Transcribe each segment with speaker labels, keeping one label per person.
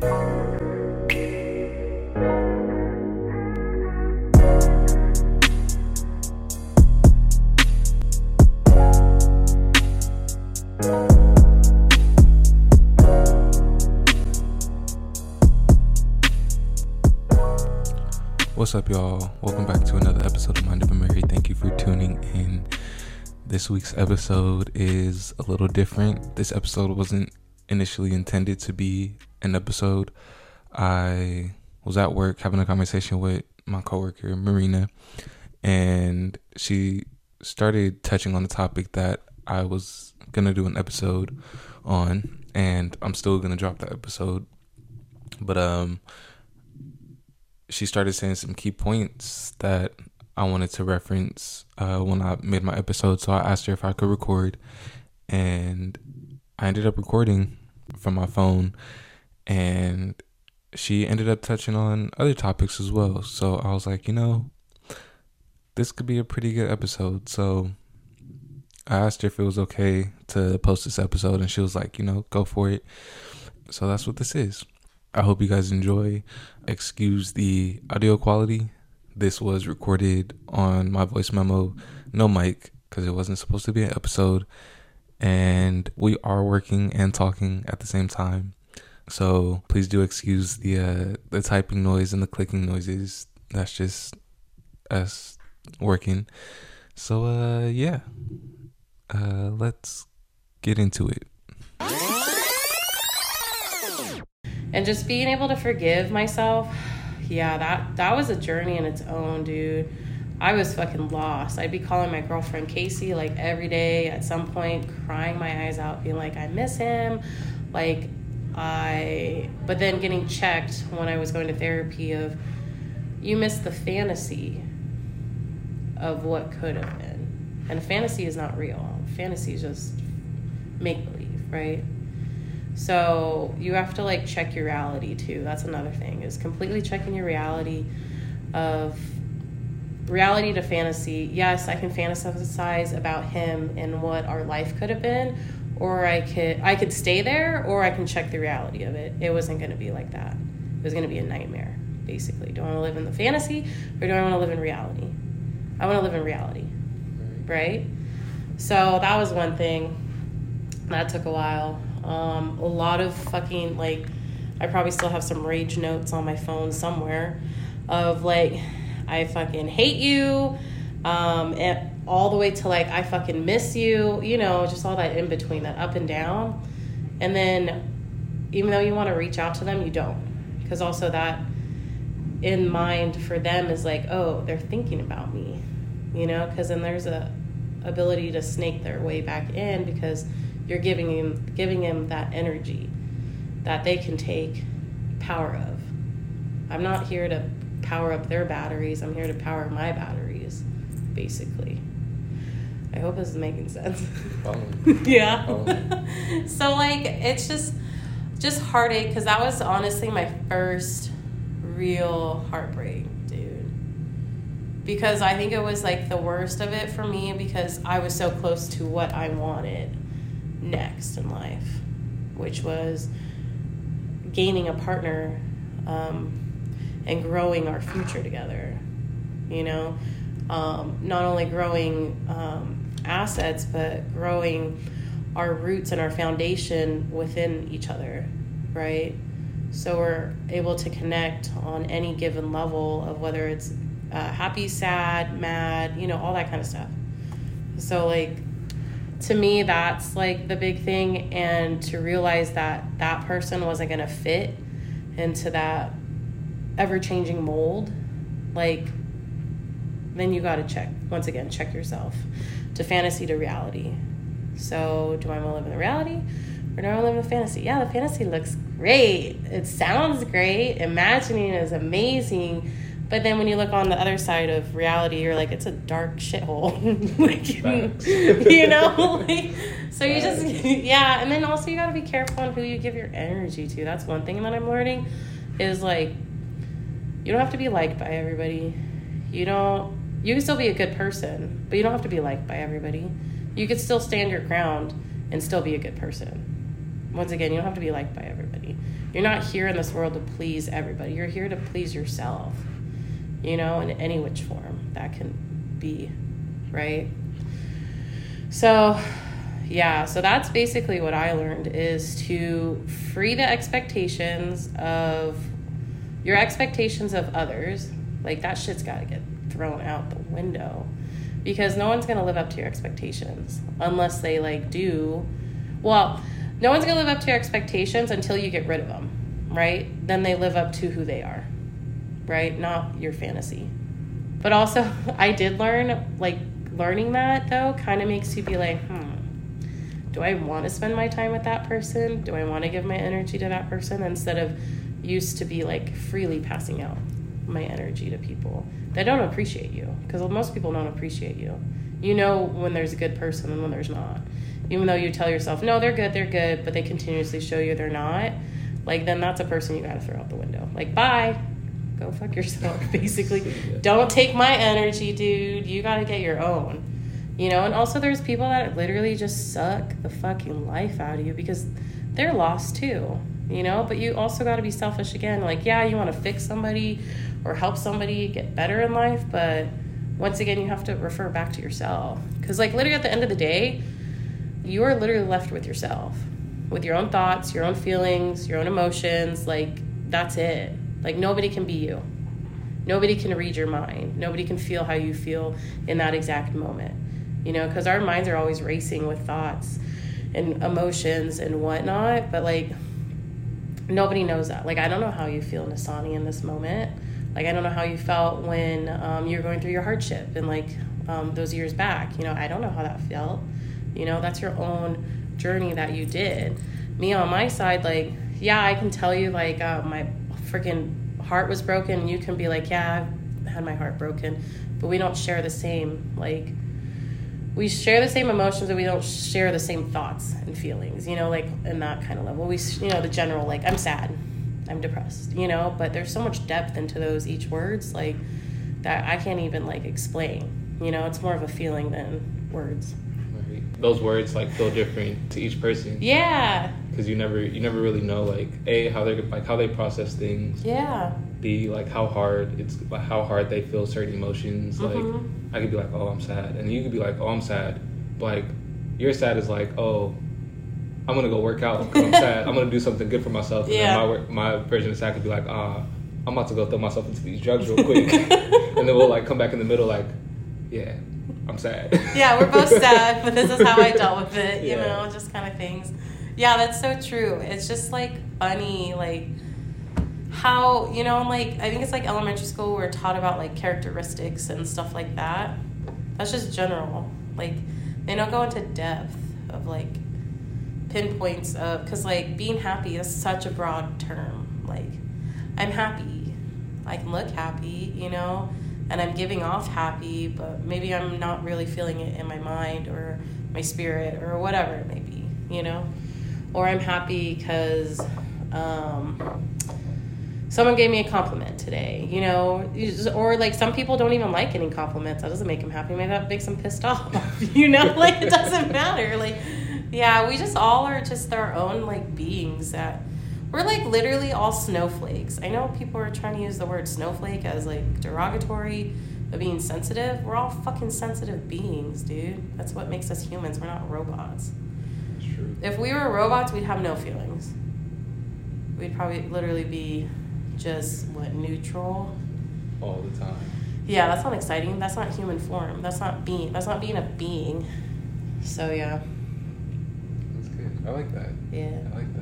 Speaker 1: What's up, y'all? Welcome back to another episode of Mind Over Mary. Thank you for tuning in. This week's episode is a little different. This episode wasn't initially intended to be an episode. I was at work having a conversation with my coworker, Marina, and she started touching on the topic that I was gonna do an episode on, and I'm still gonna drop that episode. But um she started saying some key points that I wanted to reference uh, when I made my episode. So I asked her if I could record, and I ended up recording from my phone, and she ended up touching on other topics as well. So I was like, you know, this could be a pretty good episode. So I asked her if it was okay to post this episode, and she was like, you know, go for it. So that's what this is. I hope you guys enjoy. Excuse the audio quality. This was recorded on my voice memo, no mic, because it wasn't supposed to be an episode. And we are working and talking at the same time. So please do excuse the uh, the typing noise and the clicking noises. That's just us working. So uh yeah. Uh let's get into it.
Speaker 2: and just being able to forgive myself yeah that that was a journey in its own dude i was fucking lost. I'd be calling my girlfriend casey like every day at some point crying my eyes out being like i miss him. Like i but then getting checked when i was going to therapy of you miss the fantasy of what could have been. And fantasy is not real. Fantasy is just make believe right? So you have to like check your reality too. That's another thing is completely checking your reality of reality to fantasy. Yes, I can fantasize about him and what our life could have been, or I could I could stay there, or I can check the reality of it. It wasn't going to be like that. It was going to be a nightmare, basically. Do I want to live in the fantasy, or do I want to live in reality? I want to live in reality, right? So that was one thing. That took a while. Um, a lot of fucking like, I probably still have some rage notes on my phone somewhere, of like, I fucking hate you, um, and all the way to like I fucking miss you. You know, just all that in between, that up and down, and then even though you want to reach out to them, you don't, because also that in mind for them is like, oh, they're thinking about me, you know, because then there's a ability to snake their way back in because you're giving him giving him that energy that they can take power of. I'm not here to power up their batteries. I'm here to power my batteries, basically. I hope this is making sense. Yeah. So like it's just just heartache because that was honestly my first real heartbreak, dude. Because I think it was like the worst of it for me because I was so close to what I wanted next in life, which was gaining a partner um, and growing our future together. You know, um, not only growing um, assets, but growing our roots and our foundation within each other, right? So we're able to connect on any given level of whether it's uh, happy, sad, mad, you know, all that kind of stuff. So, like, to me that's like the big thing and to realize that that person wasn't going to fit into that ever changing mold like then you got to check once again check yourself to fantasy to reality so do i want to live in the reality or do i want to live in the fantasy yeah the fantasy looks great it sounds great imagining is amazing but then when you look on the other side of reality, you're like, it's a dark shithole. like, you know? like, so you just, yeah. And then also you got to be careful on who you give your energy to. That's one thing that I'm learning is like, you don't have to be liked by everybody. You don't, you can still be a good person, but you don't have to be liked by everybody. You could still stand your ground and still be a good person. Once again, you don't have to be liked by everybody. You're not here in this world to please everybody. You're here to please yourself, you know, in any which form that can be, right? So, yeah, so that's basically what I learned is to free the expectations of your expectations of others. Like that shit's got to get thrown out the window because no one's going to live up to your expectations unless they like do well, no one's going to live up to your expectations until you get rid of them, right? Then they live up to who they are. Right? Not your fantasy. But also, I did learn like learning that though kind of makes you be like, hmm, do I want to spend my time with that person? Do I want to give my energy to that person instead of used to be like freely passing out my energy to people that don't appreciate you? Because most people don't appreciate you. You know when there's a good person and when there's not. Even though you tell yourself, no, they're good, they're good, but they continuously show you they're not, like then that's a person you gotta throw out the window. Like, bye go fuck yourself basically yeah. don't take my energy dude you got to get your own you know and also there's people that literally just suck the fucking life out of you because they're lost too you know but you also got to be selfish again like yeah you want to fix somebody or help somebody get better in life but once again you have to refer back to yourself because like literally at the end of the day you are literally left with yourself with your own thoughts your own feelings your own emotions like that's it like nobody can be you. Nobody can read your mind. Nobody can feel how you feel in that exact moment. You know, because our minds are always racing with thoughts and emotions and whatnot. But like, nobody knows that. Like, I don't know how you feel, Nasani, in this moment. Like, I don't know how you felt when um, you were going through your hardship and like um, those years back. You know, I don't know how that felt. You know, that's your own journey that you did. Me on my side, like, yeah, I can tell you, like, uh, my freaking heart was broken, you can be like, yeah, I've had my heart broken, but we don't share the same like we share the same emotions but we don't share the same thoughts and feelings you know like in that kind of level. We you know the general like i'm sad i'm depressed you know but there's so much depth into those each words like that i can't even like explain you know it's more of a feeling than words
Speaker 3: those words like feel different to each person.
Speaker 2: Yeah.
Speaker 3: Because you never you never really know like a how they like how they process things.
Speaker 2: Yeah.
Speaker 3: B like how hard it's like how hard they feel certain emotions. Mm-hmm. Like I could be like oh I'm sad, and you could be like oh I'm sad. But, like your sad is like oh I'm gonna go work out I'm sad. I'm gonna do something good for myself. And yeah. my my version of sad could be like ah. I'm about to go throw myself into these drugs real quick, and then we'll like come back in the middle like, yeah, I'm sad.
Speaker 2: yeah, we're both sad, but this is how I dealt with it, you yeah. know, just kind of things. Yeah, that's so true. It's just like funny, like how, you know, like I think it's like elementary school we're taught about like characteristics and stuff like that. That's just general. Like they don't go into depth of like pinpoints of because like being happy is such a broad term. Like I'm happy. I can look happy, you know and I'm giving off happy, but maybe I'm not really feeling it in my mind or my spirit or whatever it may be, you know? Or I'm happy because um, someone gave me a compliment today, you know? Or like some people don't even like any compliments. That doesn't make them happy. Maybe that makes them pissed off, you know? like it doesn't matter. Like, yeah, we just all are just our own like beings that we're like literally all snowflakes. I know people are trying to use the word snowflake as like derogatory of being sensitive. We're all fucking sensitive beings, dude. That's what makes us humans. We're not robots. That's true. If we were robots, we'd have no feelings. We'd probably literally be just what neutral
Speaker 3: all the time.
Speaker 2: Yeah, that's not exciting. That's not human form. That's not being. That's not being a being. So yeah.
Speaker 3: That's good. I like that.
Speaker 2: Yeah.
Speaker 3: I like that.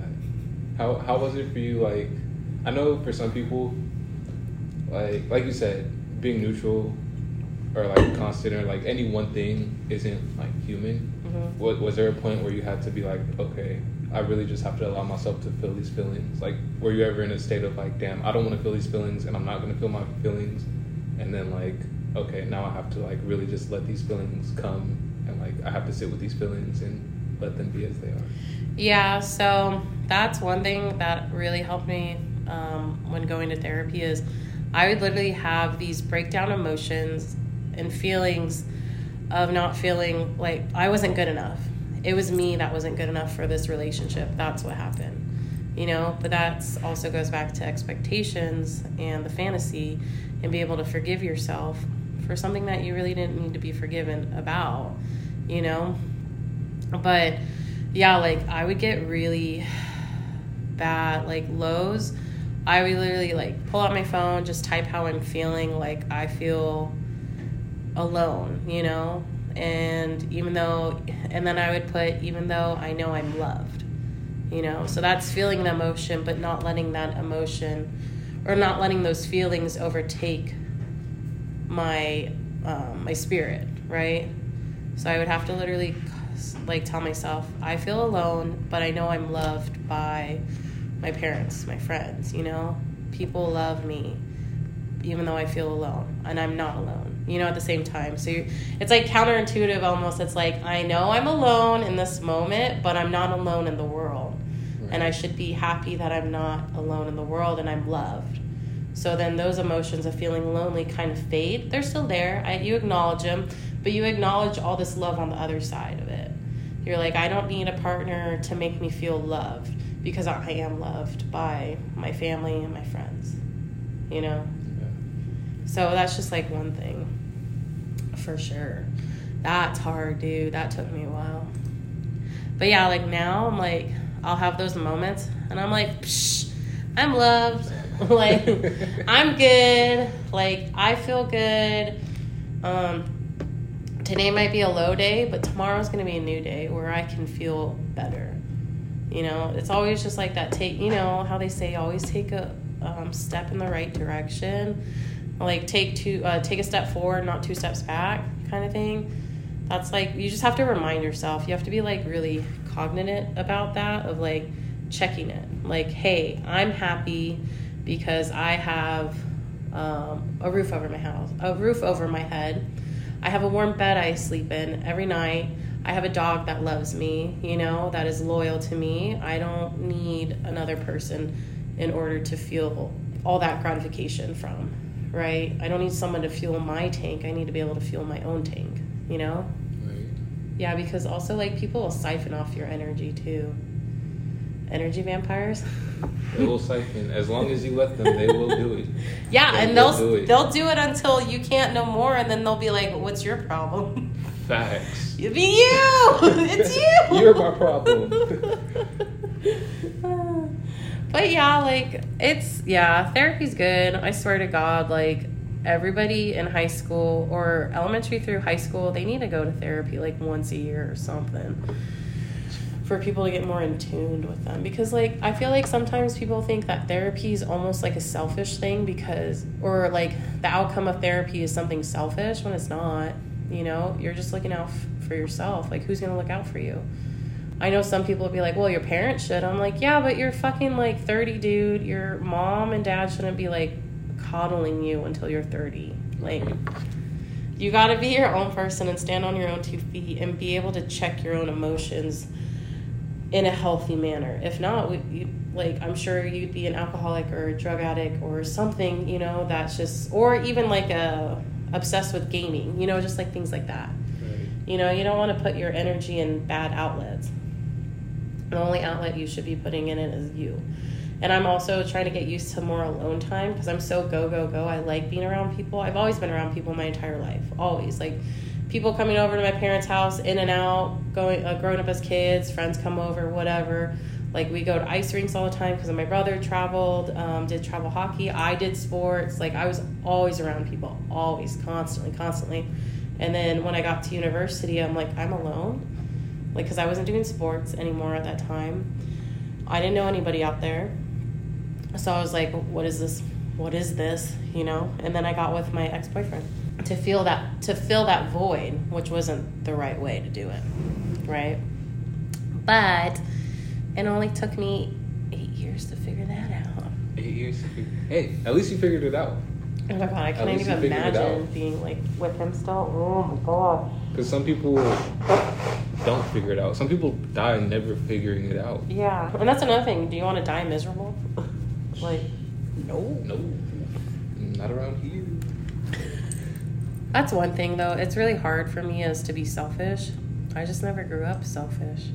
Speaker 3: How how was it for you? Like, I know for some people, like like you said, being neutral or like constant or like any one thing isn't like human. Mm-hmm. What was there a point where you had to be like, okay, I really just have to allow myself to feel these feelings? Like, were you ever in a state of like, damn, I don't want to feel these feelings, and I'm not going to feel my feelings, and then like, okay, now I have to like really just let these feelings come, and like I have to sit with these feelings and let them be as they are.
Speaker 2: Yeah, so that's one thing that really helped me um, when going to therapy is I would literally have these breakdown emotions and feelings of not feeling like I wasn't good enough. It was me that wasn't good enough for this relationship. That's what happened. you know but that also goes back to expectations and the fantasy and be able to forgive yourself for something that you really didn't need to be forgiven about you know but yeah like i would get really bad like lows. I would literally like pull out my phone just type how i'm feeling like i feel alone you know? And even though and then i would put even though i know i'm loved you know? So that's feeling the emotion but not letting that emotion or not letting those feelings overtake my um, my spirit right? So i would have to literally like tell myself i feel alone but i know i'm loved by my parents my friends you know? People love me even though i feel alone and i'm not alone you know at the same time. So it's like counterintuitive almost. It's like i know i'm alone in this moment but i'm not alone in the world. Right. and i should be happy that i'm not alone in the world and i'm loved. So then those emotions of feeling lonely kind of fade. They're still there. I, you acknowledge them but you acknowledge all this love on the other side of it you're like i don't need a partner to make me feel loved because i am loved by my family and my friends you know so that's just like one thing for sure. That's hard, dude. That took me a while. But yeah, like now I'm like, I'll have those moments and I'm like, Psh, I'm loved. like, I'm good. Like, I feel good. Um, today might be a low day, but tomorrow's going to be a new day where I can feel better. You know, it's always just like that take, you know, how they say always take a um, step in the right direction. Like take two uh, take a step forward not two steps back kind of thing. That's like you just have to remind yourself. You have to be like really cognizant about that of like checking it. Like hey i'm happy because i have um, a roof over my house a roof over my head i have a warm bed i sleep in every night i have a dog that loves me you know that is loyal to me i don't need another person in order to feel all that gratification from right? I don't need someone to fuel my tank. I need to be able to fuel my own tank, you know? Right. Yeah, because also like people will siphon off your energy too. Energy vampires.
Speaker 1: they will siphon as long as you let them. They will do it.
Speaker 2: Yeah, they and they'll do they'll do it until you can't no more, and then they'll be like, "What's your problem?"
Speaker 1: Facts.
Speaker 2: It be you. it's you.
Speaker 1: You're my problem.
Speaker 2: But yeah, like it's yeah, therapy's good. I swear to God, like everybody in high school or elementary through high school, they need to go to therapy like once a year or something for people to get more in tuned with them because like I feel like sometimes people think that therapy is almost like a selfish thing because or like the outcome of therapy is something selfish when it's not. You know, you're just looking out f- for yourself. Like who's to look out for you? I know some people will be like, well, your parents should. I'm like, yeah, but you're fucking like 30, dude. Your mom and dad shouldn't be like coddling you until you're 30. Like, you got to be your own person and stand on your own two feet and be able to check your own emotions in a healthy manner. If not, we, you, like, I'm sure you'd be an alcoholic or a drug addict or something, you know, that's just, or even like a obsessed with gaming, you know, just like things like that. Right. You know, you don't want to put your energy in bad outlets the only outlet you should be putting in it is you. And I'm also trying to get used to more alone time because I'm so go, go, go. I like being around people. I've always been around people my entire life. Always. Like people coming over to my parents' house, in and out, going, uh, growing up as kids, friends come over, whatever. Like we go to ice rinks all the time because my brother traveled, um, did travel hockey. I did sports. Like I was always around people, always, constantly, constantly. And then when I got to university, I'm like, I'm alone like because I wasn't doing sports anymore at that time. I didn't know anybody out there, so I was like, "What is this? What is this?" You know. And then I got with my ex boyfriend to feel that to fill that void, which wasn't the right way to do it, right? But it only took me eight years to figure that out.
Speaker 1: Eight years. Hey, at least you figured it out.
Speaker 2: Oh my god, I can't even imagine being like with him still. Oh my god.
Speaker 1: Because some people don't figure it out. Some people die never figuring it out.
Speaker 2: Yeah, and that's another thing. Do you want to die miserable? like, no.
Speaker 1: No. Not around here.
Speaker 2: That's one thing though. It's really hard for me as to be selfish. I just never grew up selfish.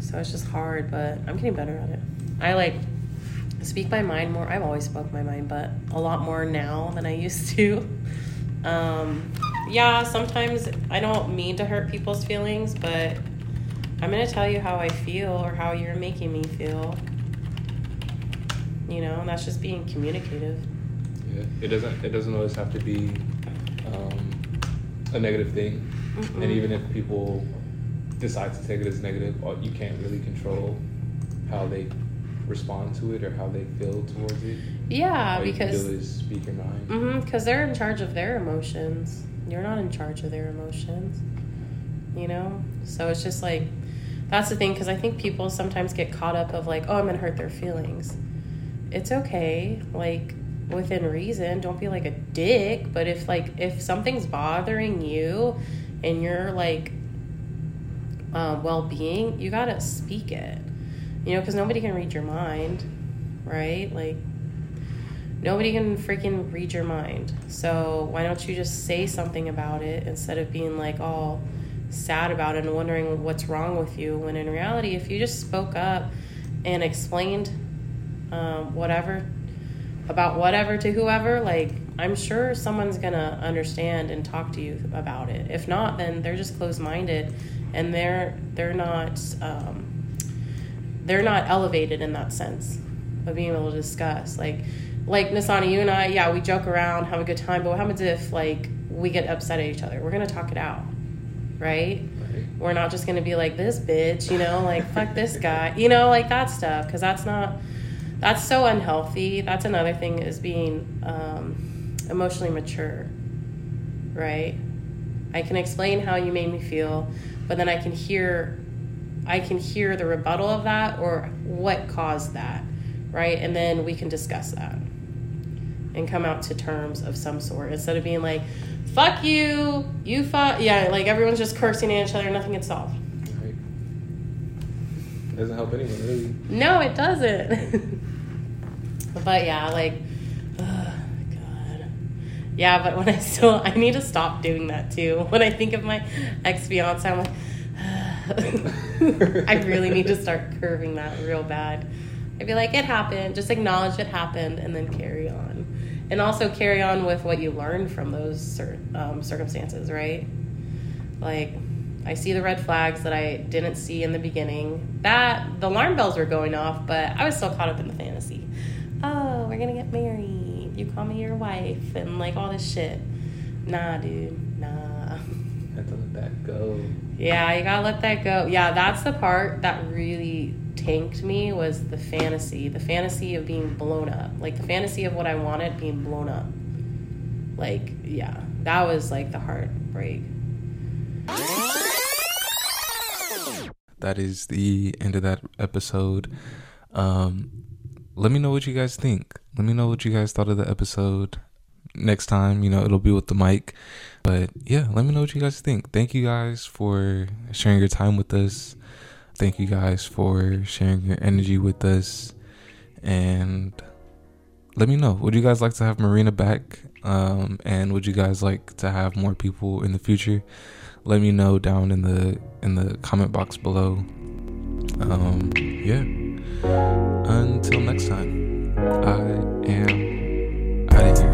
Speaker 2: So it's just hard, but I'm getting better at it. I like speak my mind more. I've always spoke my mind, but a lot more now than I used to. Um, yeah, sometimes I don't mean to hurt people's feelings, but I'm gonna tell you how I feel or how you're making me feel. You know, and that's just being communicative.
Speaker 1: Yeah, it doesn't. It doesn't always have to be um, a negative thing,
Speaker 2: Mm-mm.
Speaker 1: and even if people decide to take it as negative, uh, you can't really control how they respond to it or how they feel towards it.
Speaker 2: Yeah,
Speaker 1: All you
Speaker 2: because
Speaker 1: do is speak your mind.
Speaker 2: Mm-hmm, because they're in charge of their emotions. You're not in charge of their emotions. You know? So it's just like, that's the thing, because I think people sometimes get caught up of like, oh, I'm going to hurt their feelings. It's okay, like, within reason. Don't be like a dick. But if, like, if something's bothering you and you're like, um, well being, you got to speak it. You know, because nobody can read your mind, right? Like, Nobody can freaking read your mind. So why don't you just say something about it instead of being like all sad about it and wondering what's wrong with you? When in reality, if you just spoke up and explained um, whatever about whatever to whoever, like I'm sure someone's gonna understand and talk to you about it. If not, then they're just closed minded and they're they're not um, they're not elevated in that sense of being able to discuss like like Nasani, you and I, yeah, we joke around, have a good time, but what happens if like we get upset at each other? We're gonna talk it out, right?
Speaker 1: Right.
Speaker 2: We're not just gonna be like this bitch, you know, like fuck this guy, you know, like that stuff, because that's not, that's so unhealthy. That's another thing is being um, emotionally mature, right? I can explain how you made me feel, but then I can hear, I can hear the rebuttal of that or what caused that, right? And then we can discuss that and come out to terms of some sort instead of being like, fuck you, you fuck, yeah, like everyone's just cursing at each other, nothing gets solved.
Speaker 1: Right. It doesn't help anyone really.
Speaker 2: No, it doesn't. but yeah, like, oh, God. Yeah, but when I still, I need to stop doing that too. When I think of my ex fiance, I'm like, I really need to start curving that real bad. I'd be like, it happened. Just acknowledge it happened and then carry on. And also carry on with what you learned from those cir- um, circumstances, right? Like, I see the red flags that I didn't see in the beginning. That, the alarm bells were going off, but I was still caught up in the fantasy. We're gonna get married. You call me your wife and like all this shit. Nah, dude. Nah.
Speaker 1: Have to let that go.
Speaker 2: Yeah, you gotta let that go. Yeah, that's the part that really tanked me was the fantasy. The fantasy of being blown up. Like the fantasy of what I wanted being blown up. Like, yeah. That was like the heartbreak.
Speaker 1: that is the end of that episode. Um, let me know what you guys think. Let me know what you guys thought of the episode. Next time, you know, it'll be with the mic. But yeah, let me know what you guys think. Thank you guys for sharing your time with us. Thank you guys for sharing your energy with us. And let me know. Would you guys like to have Marina back? Um, and would you guys like to have more people in the future? Let me know down in the in the comment box below. Um, yeah. Until next time, I am out of here.